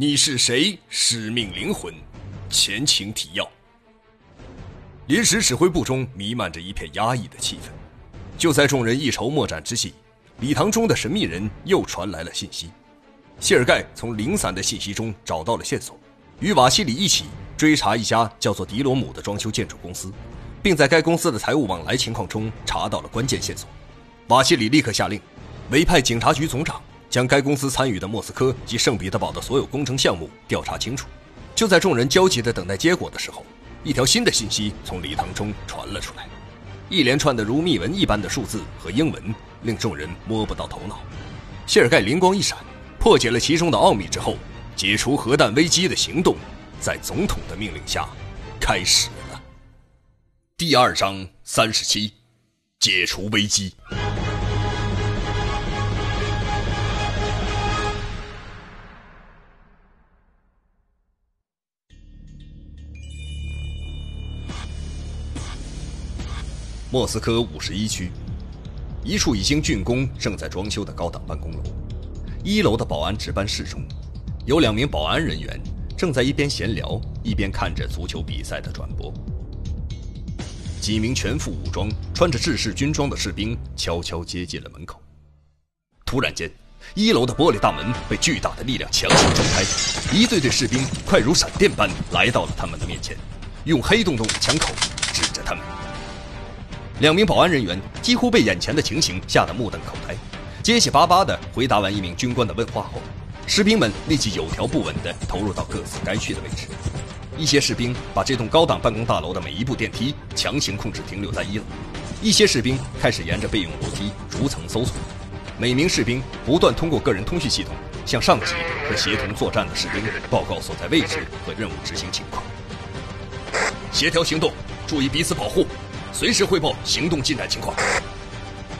你是谁？使命灵魂，前情提要。临时指挥部中弥漫着一片压抑的气氛。就在众人一筹莫展之际，礼堂中的神秘人又传来了信息。谢尔盖从零散的信息中找到了线索，与瓦西里一起追查一家叫做迪罗姆的装修建筑公司，并在该公司的财务往来情况中查到了关键线索。瓦西里立刻下令，委派警察局总长。将该公司参与的莫斯科及圣彼得堡的所有工程项目调查清楚。就在众人焦急地等待结果的时候，一条新的信息从礼堂中传了出来。一连串的如密文一般的数字和英文令众人摸不到头脑。谢尔盖灵光一闪，破解了其中的奥秘之后，解除核弹危机的行动在总统的命令下开始了。第二章三十七，解除危机。莫斯科五十一区，一处已经竣工、正在装修的高档办公楼。一楼的保安值班室中，有两名保安人员正在一边闲聊一边看着足球比赛的转播。几名全副武装、穿着制式军装的士兵悄悄接近了门口。突然间，一楼的玻璃大门被巨大的力量强行撞开，一队队士兵快如闪电般来到了他们的面前，用黑洞洞的枪口。两名保安人员几乎被眼前的情形吓得目瞪口呆，结结巴巴地回答完一名军官的问话后，士兵们立即有条不紊地投入到各自该去的位置。一些士兵把这栋高档办公大楼的每一部电梯强行控制停留在一楼，一些士兵开始沿着备用楼梯逐层搜索。每名士兵不断通过个人通讯系统向上级和协同作战的士兵报告所在位置和任务执行情况。协调行动，注意彼此保护。随时汇报行动进展情况。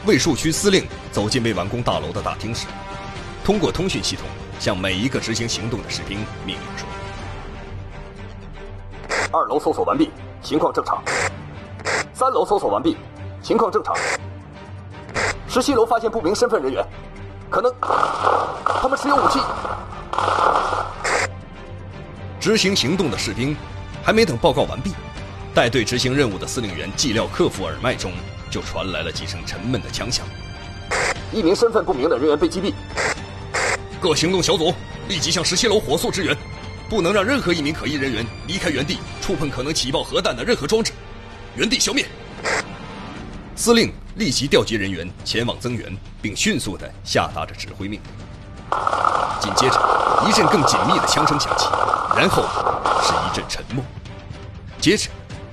卫戍区司令走进未完工大楼的大厅时，通过通讯系统向每一个执行行动的士兵命令说：“二楼搜索完毕，情况正常；三楼搜索完毕，情况正常；十七楼发现不明身份人员，可能他们持有武器。”执行行动的士兵还没等报告完毕。带队执行任务的司令员季廖克夫耳麦中就传来了几声沉闷的枪响。一名身份不明的人员被击毙。各行动小组立即向十七楼火速支援，不能让任何一名可疑人员离开原地，触碰可能起爆核弹的任何装置，原地消灭。司令立即调集人员前往增援，并迅速地下达着指挥命令。紧接着，一阵更紧密的枪声响起，然后是一阵沉默，接着。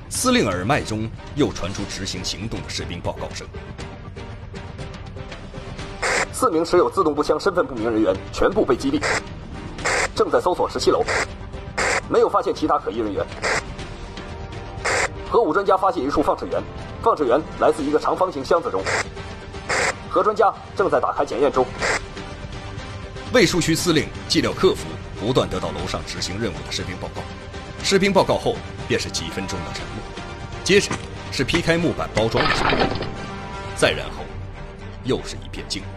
司令耳麦中又传出执行行动的士兵报告声：四名持有自动步枪身份不明人员全部被击毙，正在搜索十七楼，没有发现其他可疑人员。核武专家发现一处放射源，放射源来自一个长方形箱子中，核专家正在打开检验中。卫戍区司令季廖克夫不断得到楼上执行任务的士兵报告。士兵报告后，便是几分钟的沉默，接着是劈开木板包装的声音，再然后，又是一片静默。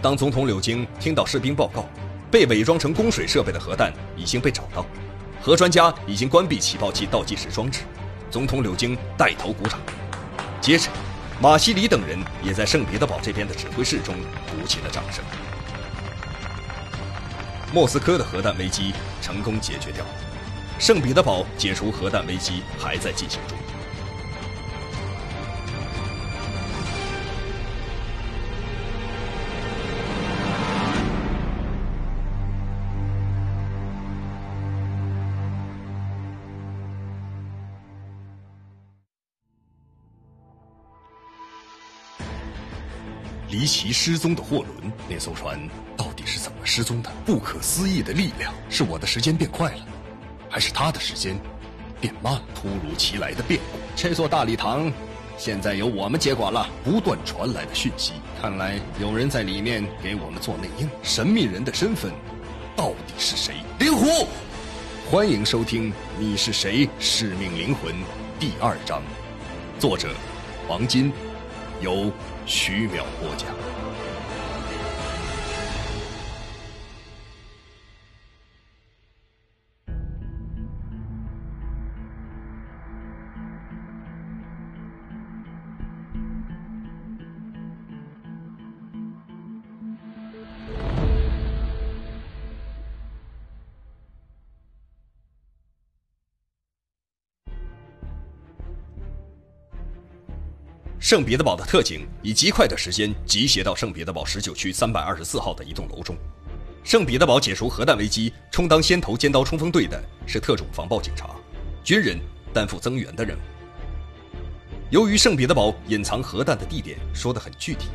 当总统柳京听到士兵报告，被伪装成供水设备的核弹已经被找到，核专家已经关闭起爆器倒计时装置，总统柳京带头鼓掌。接着，马西里等人也在圣彼得堡这边的指挥室中鼓起了掌声。莫斯科的核弹危机成功解决掉，圣彼得堡解除核弹危机还在进行中。离奇失踪的货轮，那艘船。到底失踪的？不可思议的力量，是我的时间变快了，还是他的时间变慢了？突如其来的变故，这座大礼堂现在由我们接管了。不断传来的讯息，看来有人在里面给我们做内应。神秘人的身份到底是谁？灵狐，欢迎收听《你是谁？使命灵魂》第二章，作者黄金，由徐淼播讲。圣彼得堡的特警以极快的时间集结到圣彼得堡十九区三百二十四号的一栋楼中。圣彼得堡解除核弹危机，充当先头尖刀冲锋队的是特种防暴警察，军人担负增援的任务。由于圣彼得堡隐藏核弹的地点说得很具体，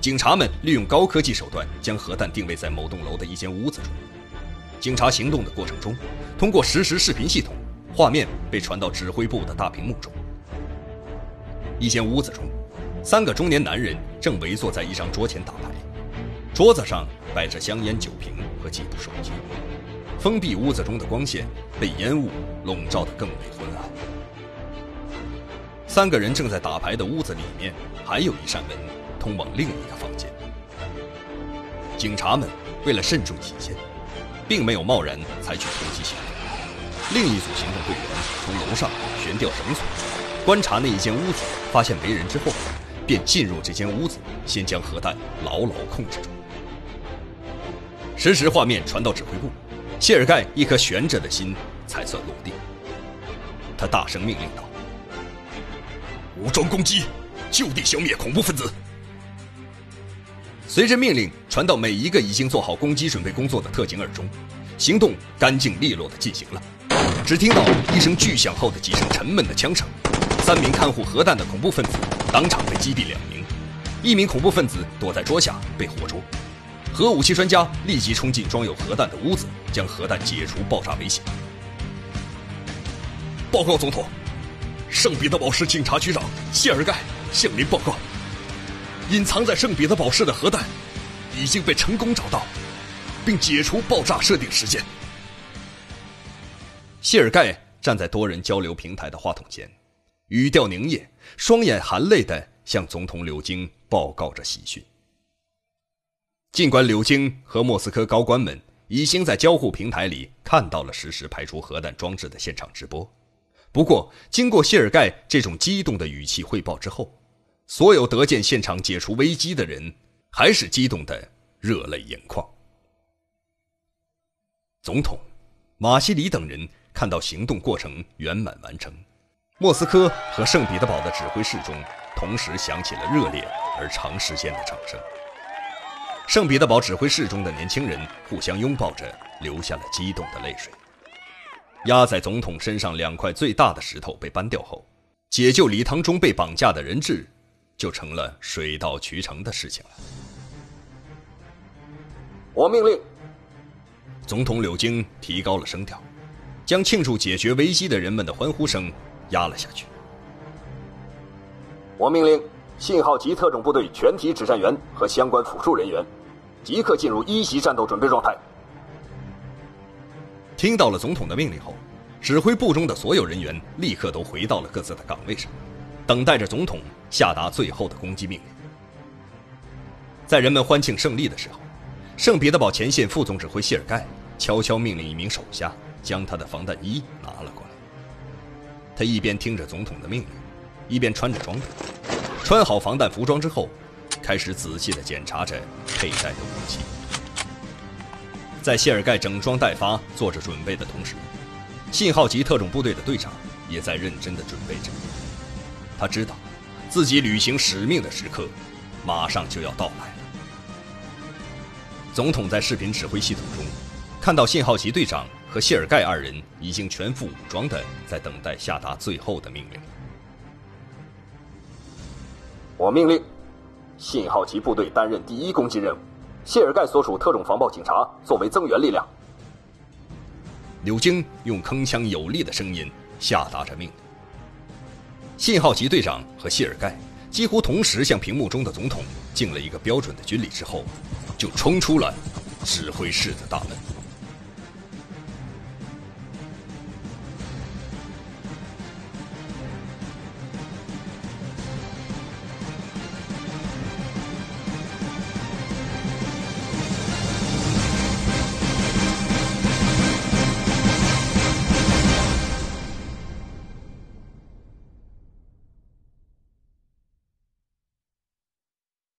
警察们利用高科技手段将核弹定位在某栋楼的一间屋子中。警察行动的过程中，通过实时视频系统，画面被传到指挥部的大屏幕中。一间屋子中，三个中年男人正围坐在一张桌前打牌，桌子上。摆着香烟酒瓶和几部手机，封闭屋子中的光线被烟雾笼罩得更为昏暗。三个人正在打牌的屋子里面，还有一扇门通往另一个房间。警察们为了慎重起见，并没有贸然采取突击行动。另一组行动队员从楼上悬吊绳索，观察那一间屋子，发现没人之后，便进入这间屋子，先将核弹牢牢控制住。实时画面传到指挥部，谢尔盖一颗悬着的心才算落地。他大声命令道：“武装攻击，就地消灭恐怖分子！”随着命令传到每一个已经做好攻击准备工作的特警耳中，行动干净利落地进行了。只听到一声巨响后的几声沉闷的枪声，三名看护核弹的恐怖分子当场被击毙两名，一名恐怖分子躲在桌下被活捉。核武器专家立即冲进装有核弹的屋子，将核弹解除爆炸危险。报告总统，圣彼得堡市警察局长谢尔盖向您报告：隐藏在圣彼得堡市的核弹已经被成功找到，并解除爆炸设定时间。谢尔盖站在多人交流平台的话筒前，语调凝噎，双眼含泪的向总统柳京报告着喜讯。尽管柳京和莫斯科高官们已经在交互平台里看到了实时排除核弹装置的现场直播，不过经过谢尔盖这种激动的语气汇报之后，所有得见现场解除危机的人还是激动的热泪盈眶。总统、马西里等人看到行动过程圆满完成，莫斯科和圣彼得堡的指挥室中同时响起了热烈而长时间的掌声。圣彼得堡指挥室中的年轻人互相拥抱着，流下了激动的泪水。压在总统身上两块最大的石头被搬掉后，解救礼堂中被绑架的人质，就成了水到渠成的事情了。我命令，总统柳京提高了声调，将庆祝解决危机的人们的欢呼声压了下去。我命令信号级特种部队全体指战员和相关辅助人员。即刻进入一级战斗准备状态。听到了总统的命令后，指挥部中的所有人员立刻都回到了各自的岗位上，等待着总统下达最后的攻击命令。在人们欢庆胜利的时候，圣彼得堡前线副总指挥谢尔盖悄悄命令一名手下将他的防弹衣拿了过来。他一边听着总统的命令，一边穿着装备。穿好防弹服装之后。开始仔细地检查着佩戴的武器。在谢尔盖整装待发、做着准备的同时，信号级特种部队的队长也在认真地准备着。他知道，自己履行使命的时刻马上就要到来了。总统在视频指挥系统中看到信号旗队长和谢尔盖二人已经全副武装的在等待下达最后的命令。我命令。信号旗部队担任第一攻击任务，谢尔盖所属特种防暴警察作为增援力量。柳京用铿锵有力的声音下达着命令。信号旗队长和谢尔盖几乎同时向屏幕中的总统敬了一个标准的军礼之后，就冲出了指挥室的大门。